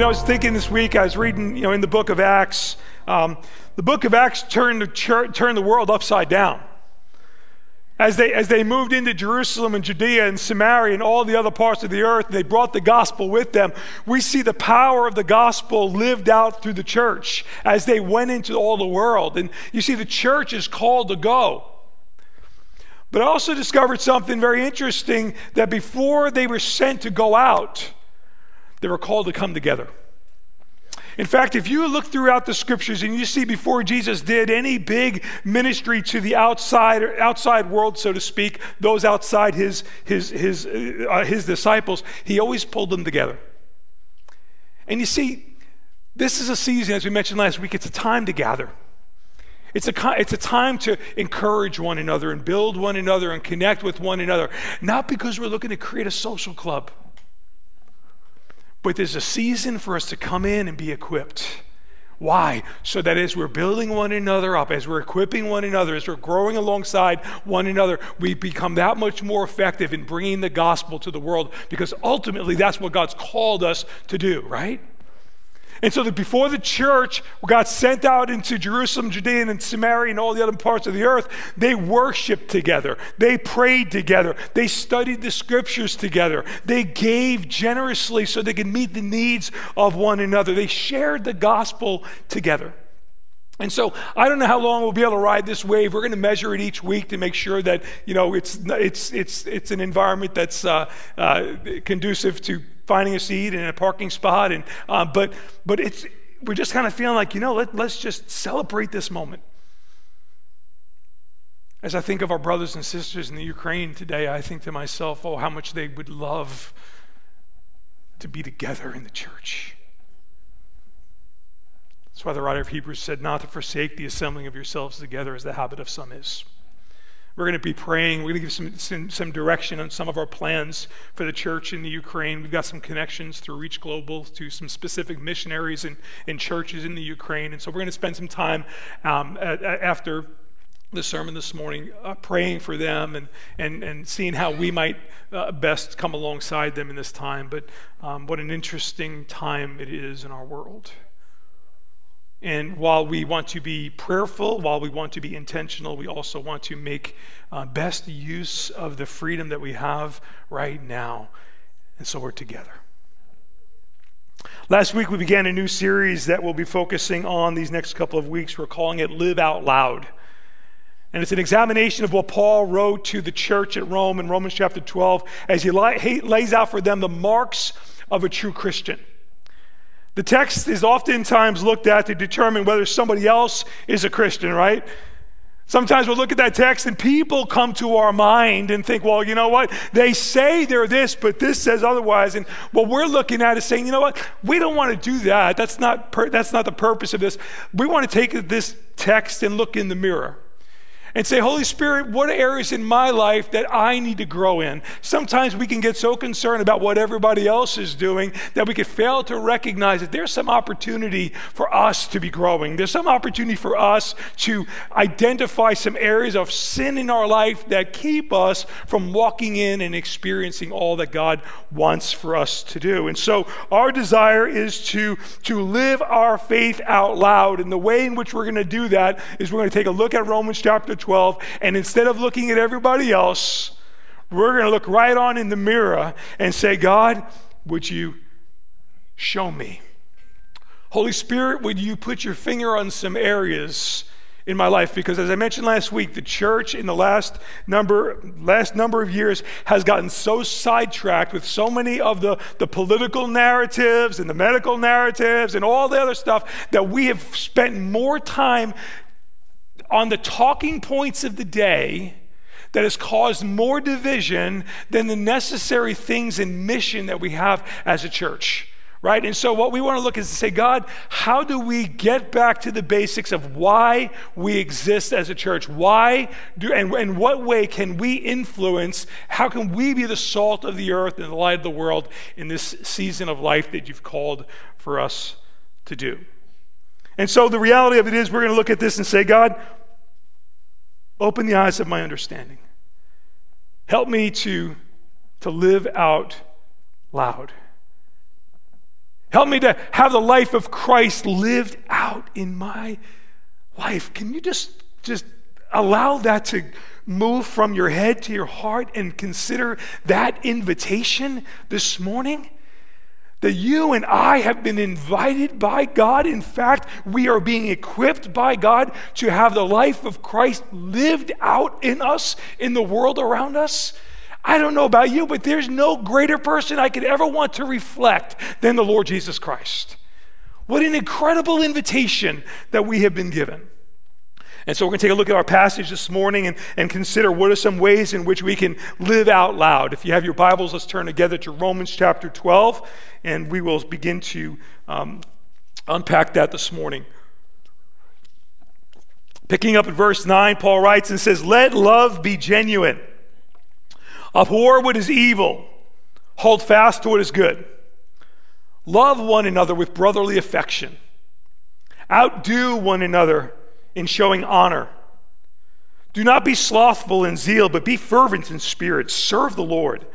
You know, I was thinking this week, I was reading, you know, in the book of Acts, um, the book of Acts turned the, church, turned the world upside down. As they, as they moved into Jerusalem and Judea and Samaria and all the other parts of the earth, they brought the gospel with them. We see the power of the gospel lived out through the church as they went into all the world. And you see, the church is called to go. But I also discovered something very interesting that before they were sent to go out, they were called to come together. In fact, if you look throughout the scriptures and you see before Jesus did any big ministry to the outside outside world, so to speak, those outside his his his uh, his disciples, he always pulled them together. And you see, this is a season, as we mentioned last week, it's a time to gather. It's a, it's a time to encourage one another and build one another and connect with one another. Not because we're looking to create a social club. But there's a season for us to come in and be equipped. Why? So that as we're building one another up, as we're equipping one another, as we're growing alongside one another, we become that much more effective in bringing the gospel to the world because ultimately that's what God's called us to do, right? And so that before the church got sent out into Jerusalem, Judea, and Samaria, and all the other parts of the earth, they worshiped together. They prayed together. They studied the scriptures together. They gave generously so they could meet the needs of one another. They shared the gospel together. And so I don't know how long we'll be able to ride this wave. We're going to measure it each week to make sure that you know it's it's it's it's an environment that's uh, uh, conducive to finding a seat and a parking spot. And, uh, but, but it's, we're just kind of feeling like, you know, let, let's just celebrate this moment. As I think of our brothers and sisters in the Ukraine today, I think to myself, oh, how much they would love to be together in the church. That's why the writer of Hebrews said, not to forsake the assembling of yourselves together as the habit of some is. We're going to be praying. We're going to give some, some, some, direction on some of our plans for the church in the Ukraine. We've got some connections through ReachGlobal to some specific missionaries and, and churches in the Ukraine. And so we're going to spend some time um, at, after the sermon this morning uh, praying for them and, and, and seeing how we might uh, best come alongside them in this time. But um, what an interesting time it is in our world. And while we want to be prayerful, while we want to be intentional, we also want to make uh, best use of the freedom that we have right now. And so we're together. Last week, we began a new series that we'll be focusing on these next couple of weeks. We're calling it Live Out Loud. And it's an examination of what Paul wrote to the church at Rome in Romans chapter 12 as he lays out for them the marks of a true Christian. The text is oftentimes looked at to determine whether somebody else is a Christian, right? Sometimes we'll look at that text and people come to our mind and think, well, you know what? They say they're this, but this says otherwise. And what we're looking at is saying, you know what? We don't want to do that. That's not, per- that's not the purpose of this. We want to take this text and look in the mirror and say, Holy Spirit, what areas in my life that I need to grow in? Sometimes we can get so concerned about what everybody else is doing that we could fail to recognize that there's some opportunity for us to be growing. There's some opportunity for us to identify some areas of sin in our life that keep us from walking in and experiencing all that God wants for us to do. And so our desire is to, to live our faith out loud. And the way in which we're going to do that is we're going to take a look at Romans chapter 12, and instead of looking at everybody else, we're going to look right on in the mirror and say, God, would you show me? Holy Spirit, would you put your finger on some areas in my life because as i mentioned last week the church in the last number last number of years has gotten so sidetracked with so many of the, the political narratives and the medical narratives and all the other stuff that we have spent more time on the talking points of the day that has caused more division than the necessary things and mission that we have as a church right? And so, what we want to look is to say, God, how do we get back to the basics of why we exist as a church? Why do, and in what way can we influence? How can we be the salt of the earth and the light of the world in this season of life that you've called for us to do? And so, the reality of it is, we're going to look at this and say, God, Open the eyes of my understanding. Help me to, to live out loud. Help me to have the life of Christ lived out in my life. Can you just just allow that to move from your head to your heart and consider that invitation this morning? That you and I have been invited by God. In fact, we are being equipped by God to have the life of Christ lived out in us, in the world around us. I don't know about you, but there's no greater person I could ever want to reflect than the Lord Jesus Christ. What an incredible invitation that we have been given. And so we're going to take a look at our passage this morning and, and consider what are some ways in which we can live out loud. If you have your Bibles, let's turn together to Romans chapter 12, and we will begin to um, unpack that this morning. Picking up at verse 9, Paul writes and says, Let love be genuine. Abhor what is evil, hold fast to what is good. Love one another with brotherly affection. Outdo one another in showing honor. Do not be slothful in zeal, but be fervent in spirit. Serve the Lord.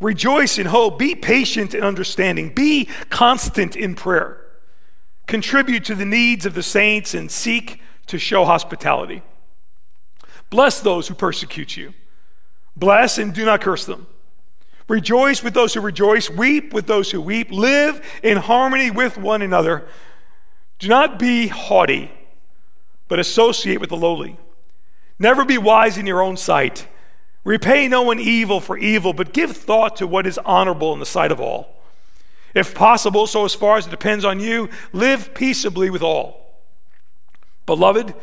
Rejoice in hope. Be patient in understanding. Be constant in prayer. Contribute to the needs of the saints and seek to show hospitality. Bless those who persecute you. Bless and do not curse them. Rejoice with those who rejoice. Weep with those who weep. Live in harmony with one another. Do not be haughty but associate with the lowly. Never be wise in your own sight. Repay no one evil for evil, but give thought to what is honorable in the sight of all. If possible, so as far as it depends on you, live peaceably with all. Beloved,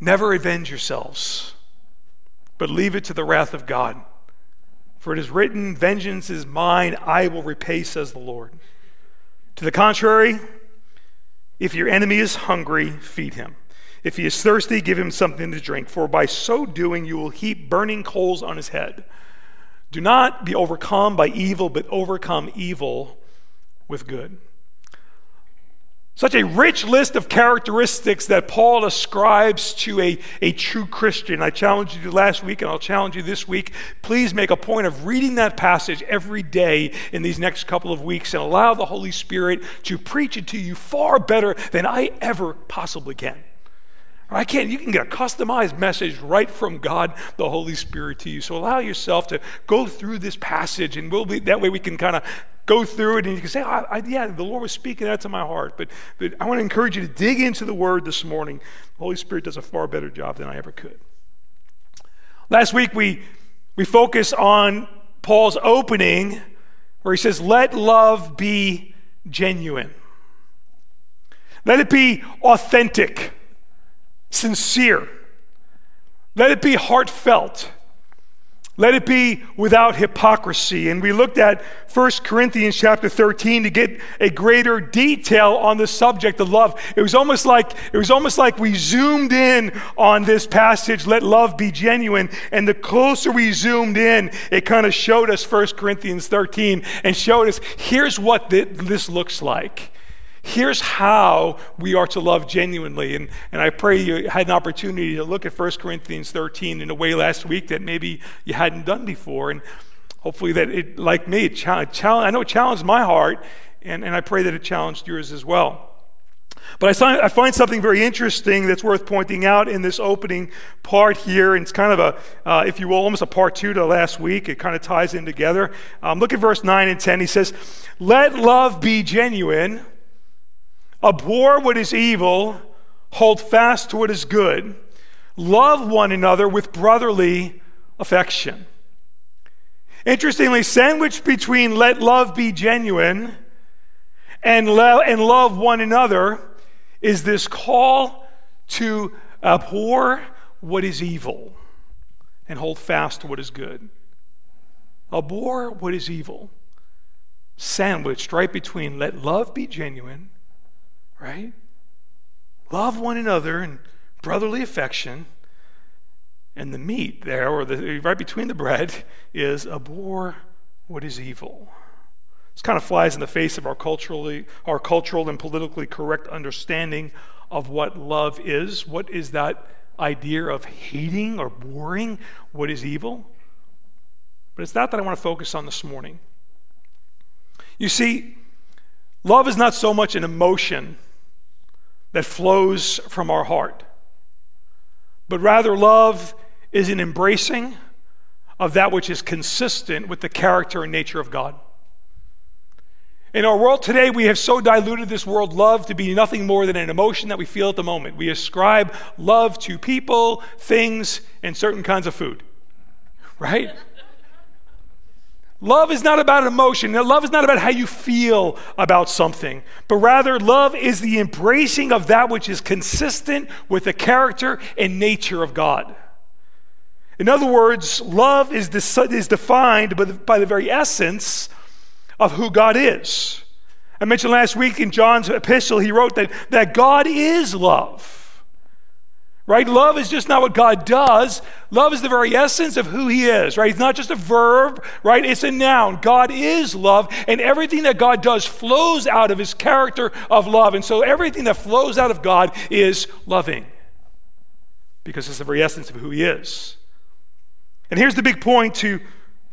never avenge yourselves, but leave it to the wrath of God. For it is written, Vengeance is mine, I will repay, says the Lord. To the contrary, if your enemy is hungry, feed him. If he is thirsty, give him something to drink, for by so doing you will heap burning coals on his head. Do not be overcome by evil, but overcome evil with good. Such a rich list of characteristics that Paul ascribes to a, a true Christian. I challenged you last week and I'll challenge you this week. Please make a point of reading that passage every day in these next couple of weeks and allow the Holy Spirit to preach it to you far better than I ever possibly can. I can't, you can get a customized message right from God, the Holy Spirit to you. So allow yourself to go through this passage, and we'll be, that way we can kind of go through it and you can say, oh, I, yeah, the Lord was speaking that to my heart. But, but I want to encourage you to dig into the Word this morning. The Holy Spirit does a far better job than I ever could. Last week we, we focused on Paul's opening where he says, Let love be genuine, let it be authentic sincere. Let it be heartfelt. Let it be without hypocrisy. And we looked at 1 Corinthians chapter 13 to get a greater detail on the subject of love. It was almost like it was almost like we zoomed in on this passage, let love be genuine. And the closer we zoomed in, it kind of showed us 1 Corinthians 13 and showed us here's what this looks like. Here's how we are to love genuinely. And, and I pray you had an opportunity to look at 1 Corinthians 13 in a way last week that maybe you hadn't done before. And hopefully, that it, like me, it challenged, I know it challenged my heart, and, and I pray that it challenged yours as well. But I I find something very interesting that's worth pointing out in this opening part here. And it's kind of a, uh, if you will, almost a part two to last week. It kind of ties in together. Um, look at verse 9 and 10. He says, Let love be genuine. Abhor what is evil, hold fast to what is good, love one another with brotherly affection. Interestingly, sandwiched between let love be genuine and, lo- and love one another is this call to abhor what is evil and hold fast to what is good. Abhor what is evil, sandwiched right between let love be genuine right? Love one another and brotherly affection. And the meat there, or the, right between the bread, is abhor what is evil. This kind of flies in the face of our culturally, our cultural and politically correct understanding of what love is. What is that idea of hating or boring what is evil? But it's that that I want to focus on this morning. You see, Love is not so much an emotion that flows from our heart, but rather, love is an embracing of that which is consistent with the character and nature of God. In our world today, we have so diluted this world love to be nothing more than an emotion that we feel at the moment. We ascribe love to people, things, and certain kinds of food, right? Love is not about emotion. Love is not about how you feel about something, but rather, love is the embracing of that which is consistent with the character and nature of God. In other words, love is, is defined by the, by the very essence of who God is. I mentioned last week in John's epistle, he wrote that, that God is love. Right? Love is just not what God does. Love is the very essence of who He is, right? It's not just a verb, right? It's a noun. God is love, and everything that God does flows out of His character of love. And so everything that flows out of God is loving because it's the very essence of who He is. And here's the big point to,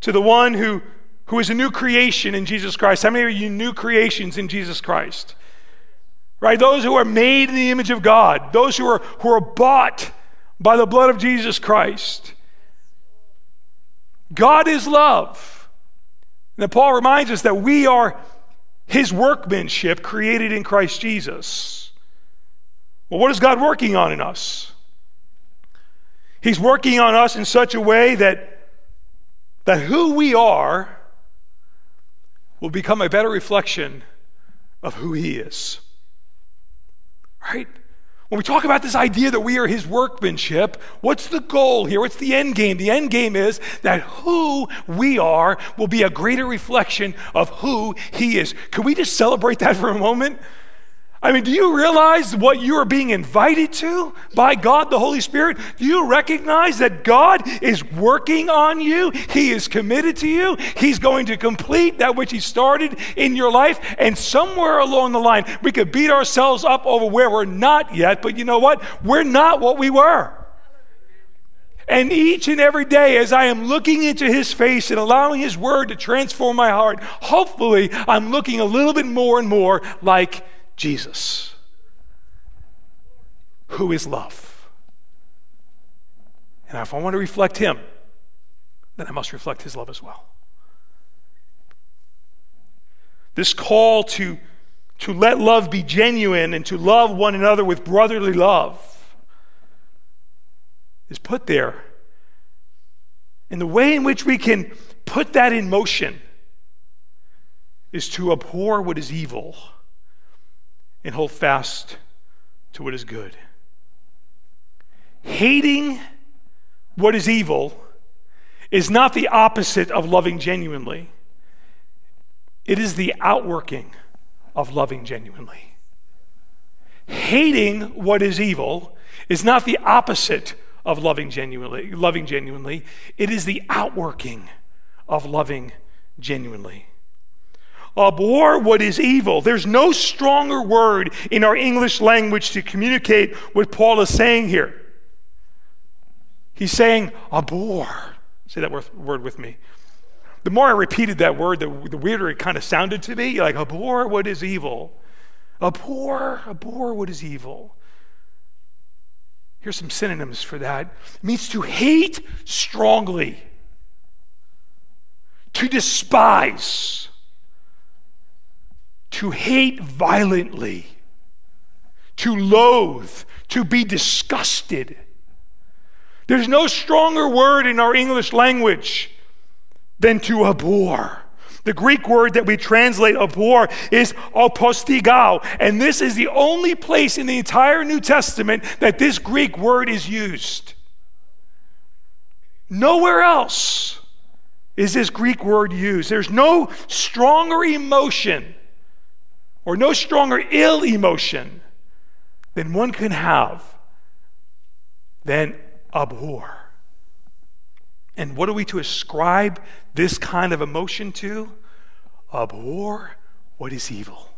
to the one who who is a new creation in Jesus Christ. How many are you new creations in Jesus Christ? Right? Those who are made in the image of God, those who are, who are bought by the blood of Jesus Christ. God is love. And Paul reminds us that we are his workmanship created in Christ Jesus. Well, what is God working on in us? He's working on us in such a way that, that who we are will become a better reflection of who He is. Right? When we talk about this idea that we are His workmanship, what's the goal here? What's the end game? The end game is that who we are will be a greater reflection of who He is. Can we just celebrate that for a moment? I mean, do you realize what you are being invited to by God the Holy Spirit? Do you recognize that God is working on you? He is committed to you. He's going to complete that which He started in your life. And somewhere along the line, we could beat ourselves up over where we're not yet, but you know what? We're not what we were. And each and every day, as I am looking into his face and allowing his word to transform my heart, hopefully I'm looking a little bit more and more like Jesus, who is love. And if I want to reflect him, then I must reflect his love as well. This call to, to let love be genuine and to love one another with brotherly love is put there. And the way in which we can put that in motion is to abhor what is evil and hold fast to what is good. Hating what is evil is not the opposite of loving genuinely, it is the outworking of loving genuinely. Hating what is evil is not the opposite of loving genuinely, loving genuinely. It is the outworking of loving genuinely. Abhor what is evil. There's no stronger word in our English language to communicate what Paul is saying here. He's saying, abhor. Say that word with me. The more I repeated that word, the, weirder it kind of sounded to me. Like, abhor what is evil. Abhor, abhor what is evil. Here's some synonyms for that. It means to hate strongly, to despise to hate violently, to loathe, to be disgusted. There's no stronger word in our English language than to abhor. The Greek word that we translate abhor is apostigao, and this is the only place in the entire New Testament that this Greek word is used. Nowhere else is this Greek word used. There's no stronger emotion or no stronger ill emotion than one can have than abhor. And what are we to ascribe this kind of emotion to? Abhor what is evil.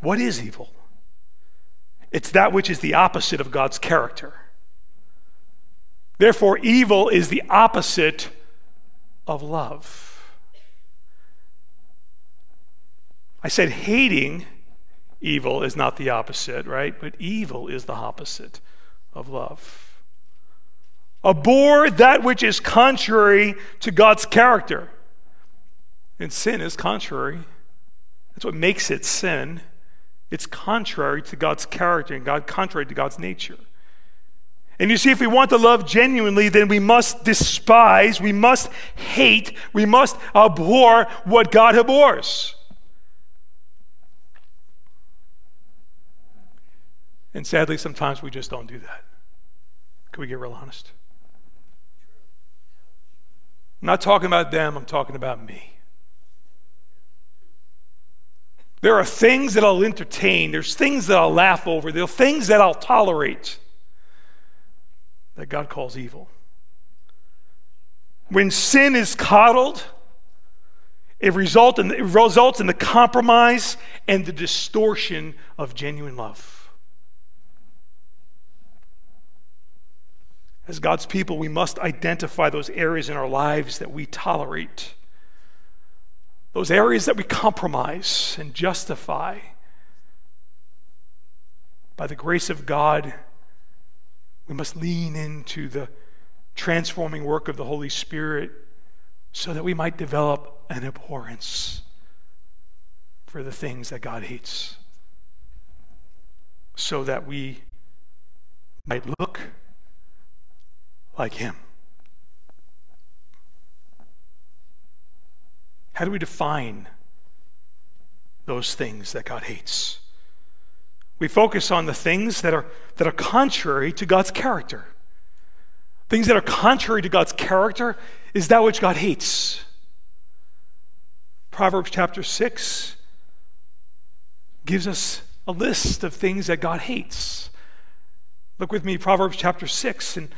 What is evil? It's that which is the opposite of God's character. Therefore, evil is the opposite of love. I said hating evil is not the opposite, right? But evil is the opposite of love. Abhor that which is contrary to God's character. And sin is contrary. That's what makes it sin. It's contrary to God's character and God contrary to God's nature. And you see, if we want to love genuinely, then we must despise, we must hate, we must abhor what God abhors. And sadly, sometimes we just don't do that. Can we get real honest? I'm not talking about them, I'm talking about me. There are things that I'll entertain, there's things that I'll laugh over, there are things that I'll tolerate that God calls evil. When sin is coddled, it, result in, it results in the compromise and the distortion of genuine love. As God's people, we must identify those areas in our lives that we tolerate, those areas that we compromise and justify. By the grace of God, we must lean into the transforming work of the Holy Spirit so that we might develop an abhorrence for the things that God hates, so that we might look like Him. How do we define those things that God hates? We focus on the things that are, that are contrary to God's character. Things that are contrary to God's character is that which God hates. Proverbs chapter 6 gives us a list of things that God hates. Look with me, Proverbs chapter 6, and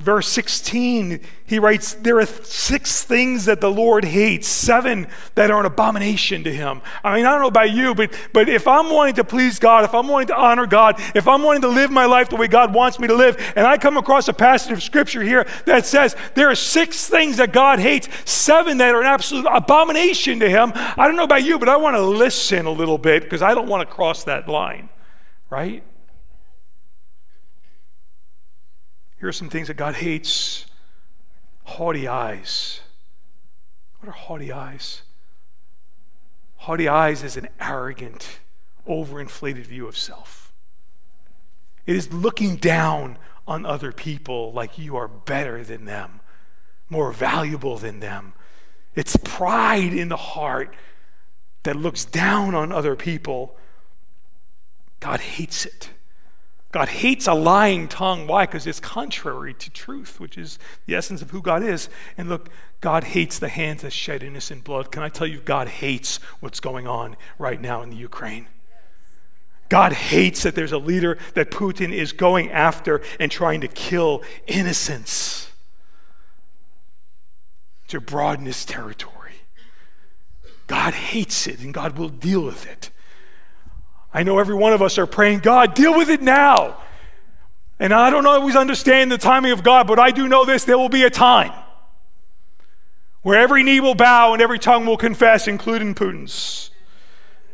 Verse 16, he writes, There are six things that the Lord hates, seven that are an abomination to him. I mean, I don't know about you, but, but if I'm wanting to please God, if I'm wanting to honor God, if I'm wanting to live my life the way God wants me to live, and I come across a passage of scripture here that says there are six things that God hates, seven that are an absolute abomination to him, I don't know about you, but I want to listen a little bit because I don't want to cross that line, right? Here are some things that God hates haughty eyes. What are haughty eyes? Haughty eyes is an arrogant, overinflated view of self. It is looking down on other people like you are better than them, more valuable than them. It's pride in the heart that looks down on other people. God hates it. God hates a lying tongue. Why? Because it's contrary to truth, which is the essence of who God is. And look, God hates the hands that shed innocent blood. Can I tell you, God hates what's going on right now in the Ukraine? God hates that there's a leader that Putin is going after and trying to kill innocents to broaden his territory. God hates it, and God will deal with it. I know every one of us are praying, God, deal with it now. And I don't always understand the timing of God, but I do know this there will be a time where every knee will bow and every tongue will confess, including Putin's,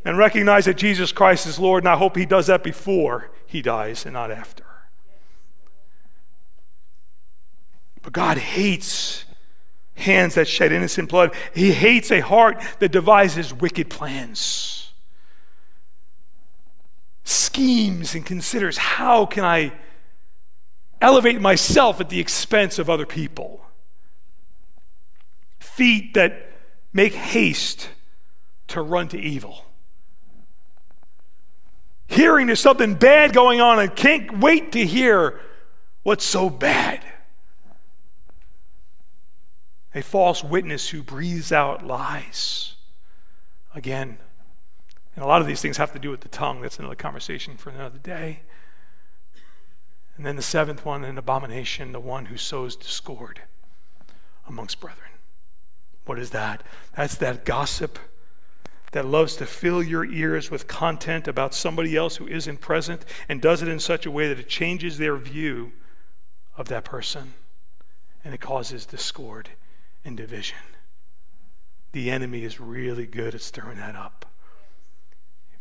and recognize that Jesus Christ is Lord. And I hope he does that before he dies and not after. But God hates hands that shed innocent blood, He hates a heart that devises wicked plans schemes and considers how can I elevate myself at the expense of other people. Feet that make haste to run to evil. Hearing there's something bad going on and can't wait to hear what's so bad. A false witness who breathes out lies. Again, and a lot of these things have to do with the tongue. That's another conversation for another day. And then the seventh one, an abomination, the one who sows discord amongst brethren. What is that? That's that gossip that loves to fill your ears with content about somebody else who isn't present and does it in such a way that it changes their view of that person and it causes discord and division. The enemy is really good at stirring that up.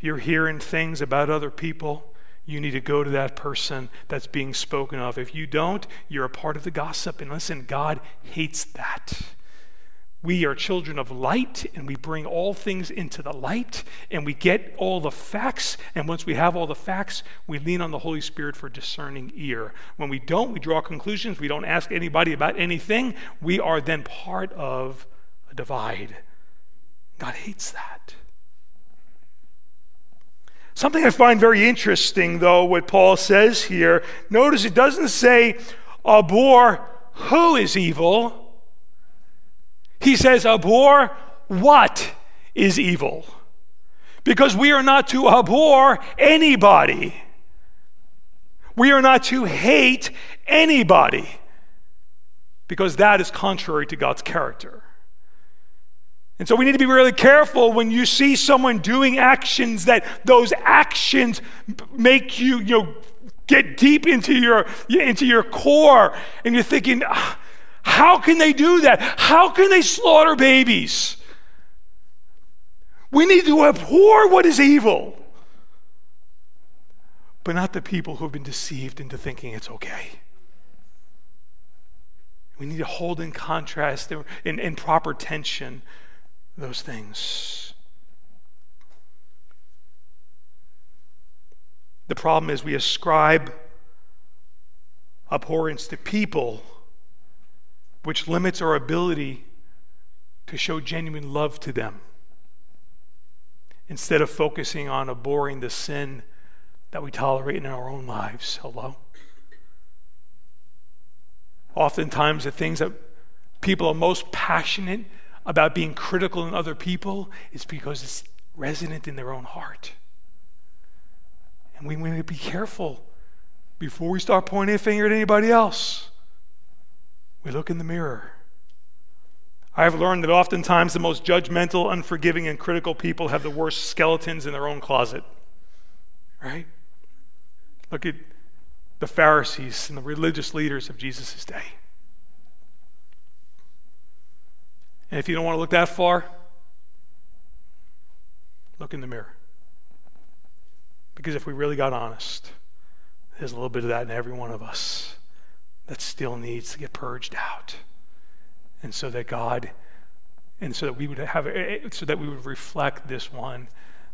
You're hearing things about other people, you need to go to that person that's being spoken of. If you don't, you're a part of the gossip. And listen, God hates that. We are children of light and we bring all things into the light and we get all the facts. And once we have all the facts, we lean on the Holy Spirit for discerning ear. When we don't, we draw conclusions. We don't ask anybody about anything. We are then part of a divide. God hates that. Something I find very interesting, though, what Paul says here. Notice it doesn't say, abhor who is evil he says, abhor what is evil. Because we are not to abhor anybody. We are not to hate anybody. Because that is contrary to God's character. And so we need to be really careful when you see someone doing actions that those actions make you, you know, get deep into your into your core and you're thinking, ah, how can they do that? How can they slaughter babies? We need to abhor what is evil, but not the people who have been deceived into thinking it's okay. We need to hold in contrast, in, in proper tension, those things. The problem is we ascribe abhorrence to people which limits our ability to show genuine love to them instead of focusing on abhorring the sin that we tolerate in our own lives. Hello? Oftentimes, the things that people are most passionate about being critical in other people is because it's resonant in their own heart. And we need to be careful before we start pointing a finger at anybody else we look in the mirror. I have learned that oftentimes the most judgmental, unforgiving, and critical people have the worst skeletons in their own closet. Right? Look at the Pharisees and the religious leaders of Jesus' day. And if you don't want to look that far, look in the mirror. Because if we really got honest, there's a little bit of that in every one of us that still needs to get purged out. And so that God, and so that we would have, eh, eh, so that we would reflect this one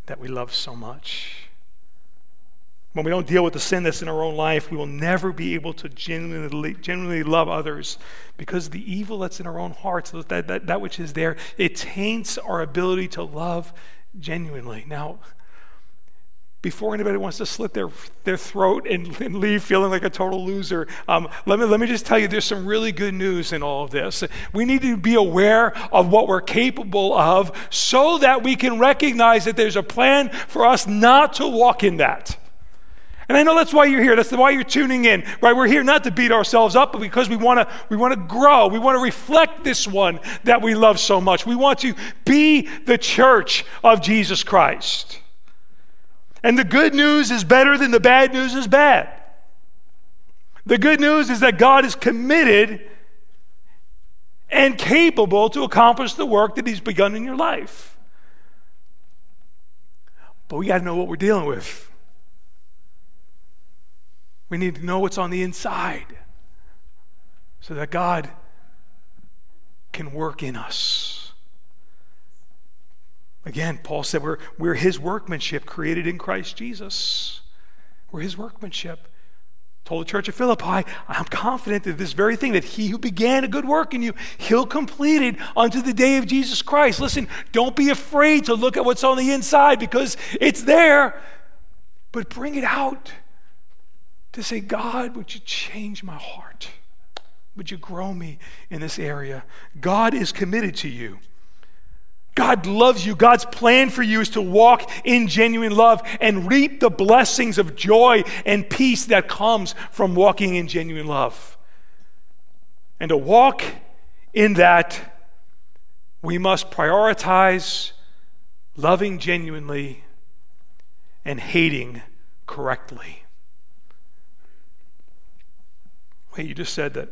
that we love so much. When we don't deal with the sin that's in our own life, we will never be able to genuinely, genuinely love others because the evil that's in our own hearts, that, that, that which is there, it taints our ability to love genuinely. Now, before anybody wants to slit their, their throat and, and leave feeling like a total loser, um, let, me, let me just tell you there's some really good news in all of this. We need to be aware of what we're capable of so that we can recognize that there's a plan for us not to walk in that. And I know that's why you're here. That's why you're tuning in. Right? We're here not to beat ourselves up, but because we want to we want to grow. We want to reflect this one that we love so much. We want to be the church of Jesus Christ. And the good news is better than the bad news is bad. The good news is that God is committed and capable to accomplish the work that He's begun in your life. But we got to know what we're dealing with. We need to know what's on the inside so that God can work in us. Again, Paul said we're, we're his workmanship created in Christ Jesus. We're his workmanship. Told the church of Philippi, I'm confident that this very thing, that he who began a good work in you, he'll complete it unto the day of Jesus Christ. Listen, don't be afraid to look at what's on the inside because it's there, but bring it out to say, God, would you change my heart? Would you grow me in this area? God is committed to you. God loves you. God's plan for you is to walk in genuine love and reap the blessings of joy and peace that comes from walking in genuine love. And to walk in that, we must prioritize loving genuinely and hating correctly. Wait, you just said that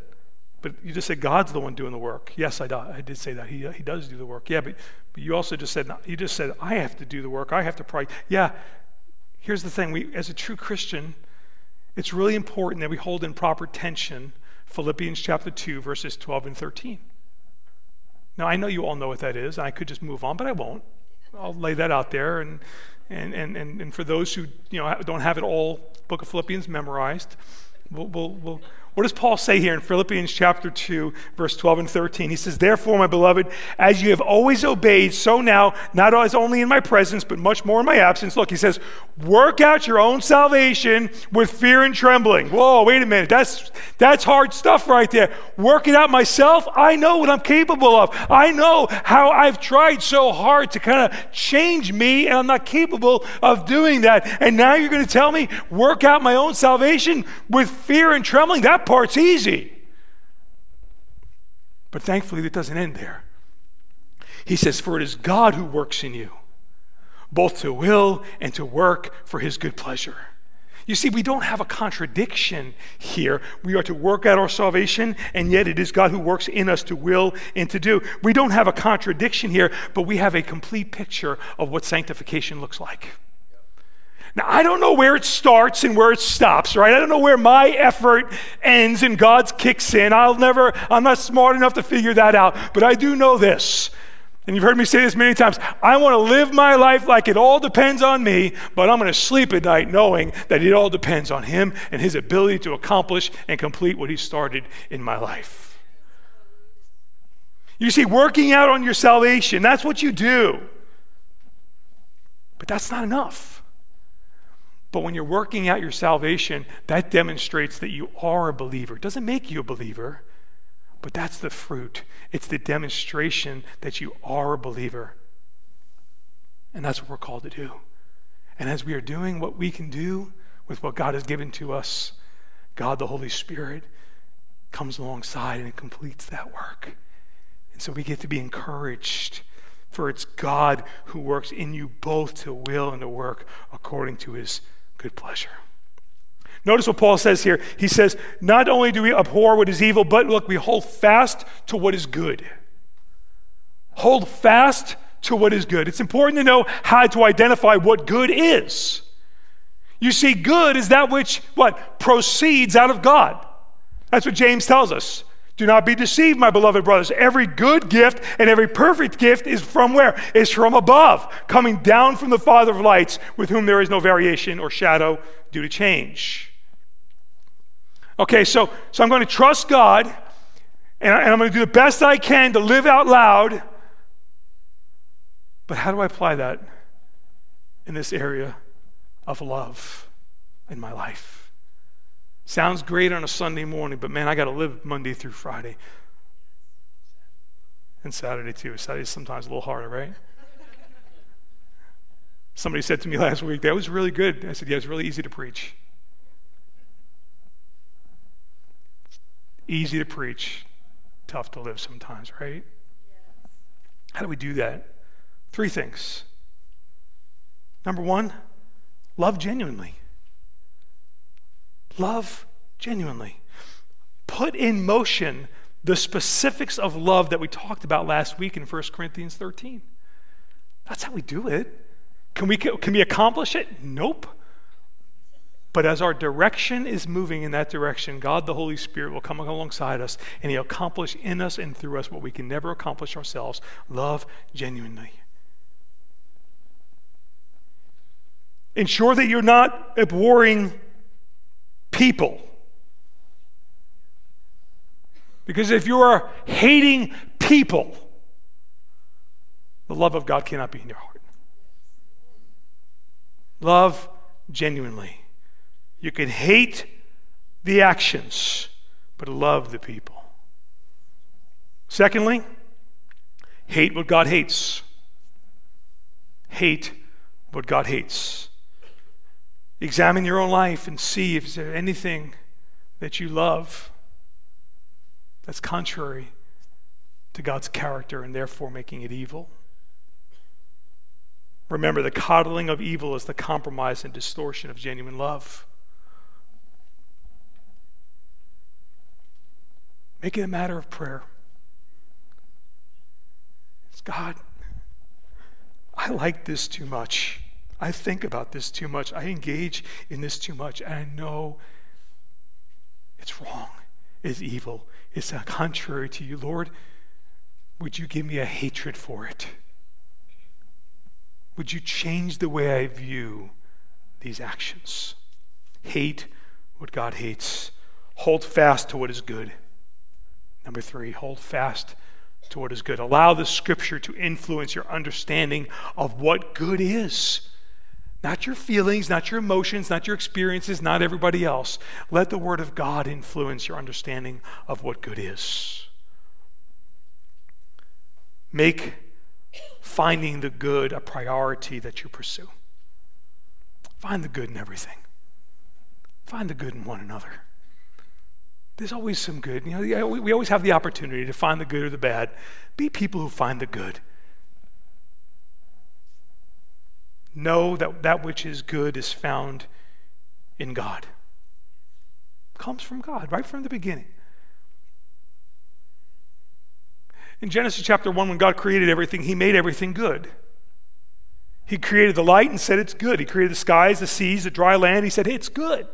But you just said God's the one doing the work. Yes, I, I did say that. He, uh, he does do the work. Yeah, but, but you also just said, you just said, I have to do the work. I have to pray. Yeah, here's the thing. We, as a true Christian, it's really important that we hold in proper tension Philippians chapter 2, verses 12 and 13. Now, I know you all know what that is. I could just move on, but I won't. I'll lay that out there. And, and, and, and, and for those who you know, don't have it all, book of Philippians memorized, we'll, we'll, we'll what does Paul say here in Philippians chapter 2, verse 12 and 13? He says, Therefore, my beloved, as you have always obeyed, so now, not as only in my presence, but much more in my absence. Look, he says, Work out your own salvation with fear and trembling. Whoa, wait a minute. That's, that's hard stuff right there. Work it out myself. I know what I'm capable of. I know how I've tried so hard to kind of change me, and I'm not capable of doing that. And now you're going to tell me, work out my own salvation with fear and trembling? That part's easy. But thankfully, it doesn't end there. He says, For it is God who works in you, both to will and to work for his good pleasure. You see, we don't have a contradiction here. We are to work out our salvation, and yet it is God who works in us to will and to do. We don't have a contradiction here, but we have a complete picture of what sanctification looks like. Now, I don't know where it starts and where it stops, right? I don't know where my effort ends and God's kicks in. I'll never, I'm not smart enough to figure that out. But I do know this. And you've heard me say this many times. I want to live my life like it all depends on me, but I'm going to sleep at night knowing that it all depends on Him and His ability to accomplish and complete what He started in my life. You see, working out on your salvation, that's what you do. But that's not enough. But when you're working out your salvation, that demonstrates that you are a believer. It doesn't make you a believer, but that's the fruit. It's the demonstration that you are a believer. And that's what we're called to do. And as we are doing what we can do with what God has given to us, God the Holy Spirit comes alongside and completes that work. And so we get to be encouraged, for it's God who works in you both to will and to work according to his good pleasure. Notice what Paul says here. He says, Not only do we abhor what is evil, but look, we hold fast to what is good. Hold fast to what is good. It's important to know how to identify what good is. You see, good is that which, what, proceeds out of God. That's what James tells us. Do not be deceived, my beloved brothers. Every good gift and every perfect gift is from where? Is from above, coming down from the Father of lights, with whom there is no variation or shadow due to change. Okay, so, so I'm going to trust God, and, I, and I'm going to do the best I can to live out loud. But how do I apply that in this area of love in my life? Sounds great on a Sunday morning, but man, I got to live Monday through Friday. And Saturday too. Saturday's sometimes a little harder, right? Somebody said to me last week, that was really good. I said, yeah, it's really easy to preach. Easy to preach, tough to live sometimes, right? How do we do that? Three things. Number one, love genuinely. Love genuinely. Put in motion the specifics of love that we talked about last week in 1 Corinthians 13. That's how we do it. Can we, can we accomplish it? Nope. But as our direction is moving in that direction, God the Holy Spirit will come alongside us and He'll accomplish in us and through us what we can never accomplish ourselves love genuinely. Ensure that you're not abhorring people. Because if you are hating people, the love of God cannot be in your heart. Love genuinely. You can hate the actions, but love the people. Secondly, hate what God hates. Hate what God hates. Examine your own life and see if there's anything that you love that's contrary to God's character and therefore making it evil. Remember, the coddling of evil is the compromise and distortion of genuine love. Make it a matter of prayer. It's God, I like this too much. I think about this too much. I engage in this too much. And I know it's wrong, it's evil, it's contrary to you. Lord, would you give me a hatred for it? Would you change the way I view these actions? Hate what God hates. Hold fast to what is good. Number three, hold fast to what is good. Allow the scripture to influence your understanding of what good is. Not your feelings, not your emotions, not your experiences, not everybody else. Let the Word of God influence your understanding of what good is. Make finding the good a priority that you pursue. Find the good in everything, find the good in one another. There's always some good. You know, we always have the opportunity to find the good or the bad. Be people who find the good. Know that that which is good is found in God. Comes from God right from the beginning. In Genesis chapter 1, when God created everything, He made everything good. He created the light and said it's good. He created the skies, the seas, the dry land. He said, hey, it's good.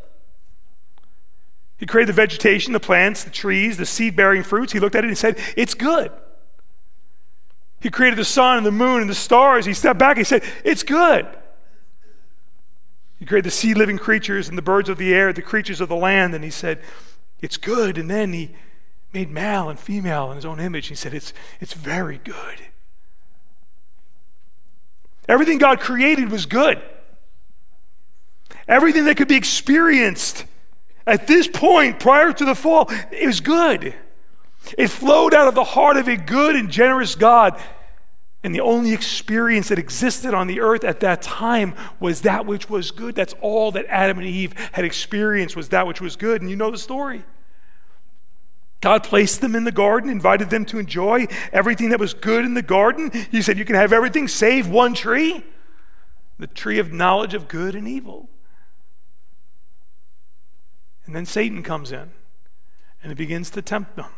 He created the vegetation, the plants, the trees, the seed bearing fruits. He looked at it and said, it's good. He created the sun and the moon and the stars. He stepped back and he said, It's good. He created the sea living creatures and the birds of the air, the creatures of the land, and he said, It's good. And then he made male and female in his own image. He said, It's, it's very good. Everything God created was good. Everything that could be experienced at this point prior to the fall, it was good. It flowed out of the heart of a good and generous God. And the only experience that existed on the earth at that time was that which was good. That's all that Adam and Eve had experienced was that which was good. And you know the story. God placed them in the garden, invited them to enjoy everything that was good in the garden. He said, You can have everything save one tree the tree of knowledge of good and evil. And then Satan comes in and he begins to tempt them.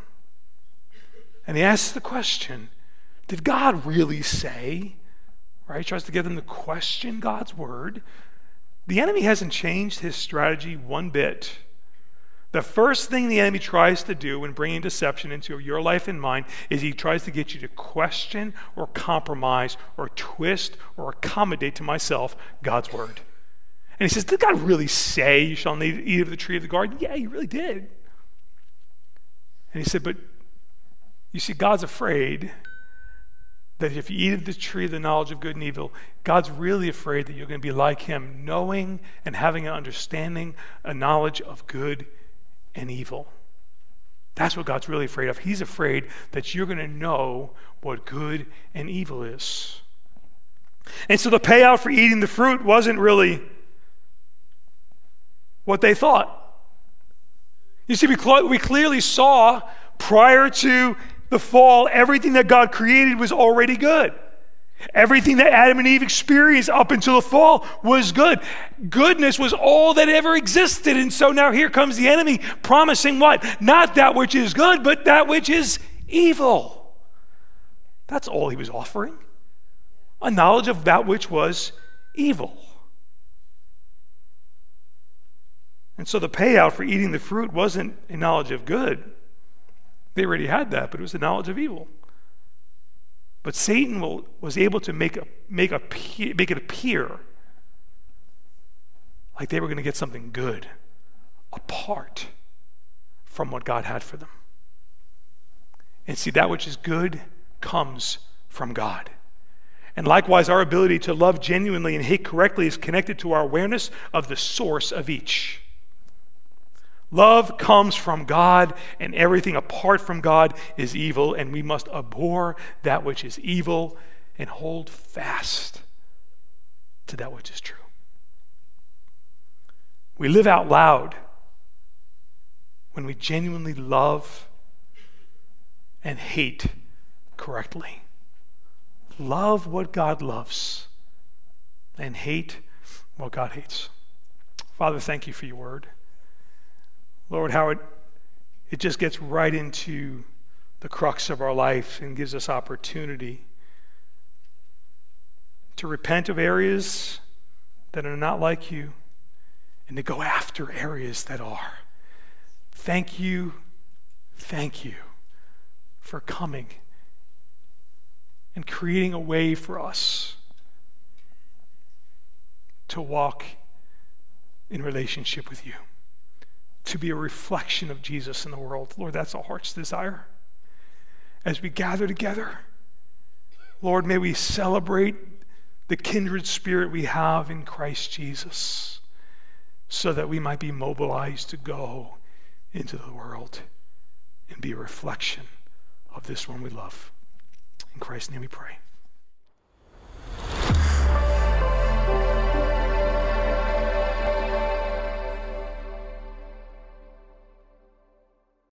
And he asks the question Did God really say? Right? He tries to get them to question God's word. The enemy hasn't changed his strategy one bit. The first thing the enemy tries to do when bringing deception into your life and mine is he tries to get you to question or compromise or twist or accommodate to myself God's word. And he says, Did God really say you shall eat of the tree of the garden? Yeah, he really did. And he said, But you see, God's afraid that if you eat of the tree of the knowledge of good and evil, God's really afraid that you're going to be like him, knowing and having an understanding, a knowledge of good and evil. That's what God's really afraid of. He's afraid that you're going to know what good and evil is. And so the payout for eating the fruit wasn't really what they thought. You see, we, cl- we clearly saw prior to the fall, everything that God created was already good. Everything that Adam and Eve experienced up until the fall was good. Goodness was all that ever existed. And so now here comes the enemy promising what? Not that which is good, but that which is evil. That's all he was offering a knowledge of that which was evil. And so the payout for eating the fruit wasn't a knowledge of good, they already had that, but it was the knowledge of evil. But Satan will, was able to make, a, make, a, make it appear like they were going to get something good apart from what God had for them. And see, that which is good comes from God. And likewise, our ability to love genuinely and hate correctly is connected to our awareness of the source of each. Love comes from God, and everything apart from God is evil, and we must abhor that which is evil and hold fast to that which is true. We live out loud when we genuinely love and hate correctly. Love what God loves and hate what God hates. Father, thank you for your word. Lord, how it it just gets right into the crux of our life and gives us opportunity to repent of areas that are not like you and to go after areas that are. Thank you, thank you for coming and creating a way for us to walk in relationship with you, to be a reflection of Jesus in the world. Lord, that's our heart's desire. As we gather together, Lord, may we celebrate the kindred spirit we have in Christ Jesus so that we might be mobilized to go into the world and be a reflection of this one we love. In Christ's name we pray.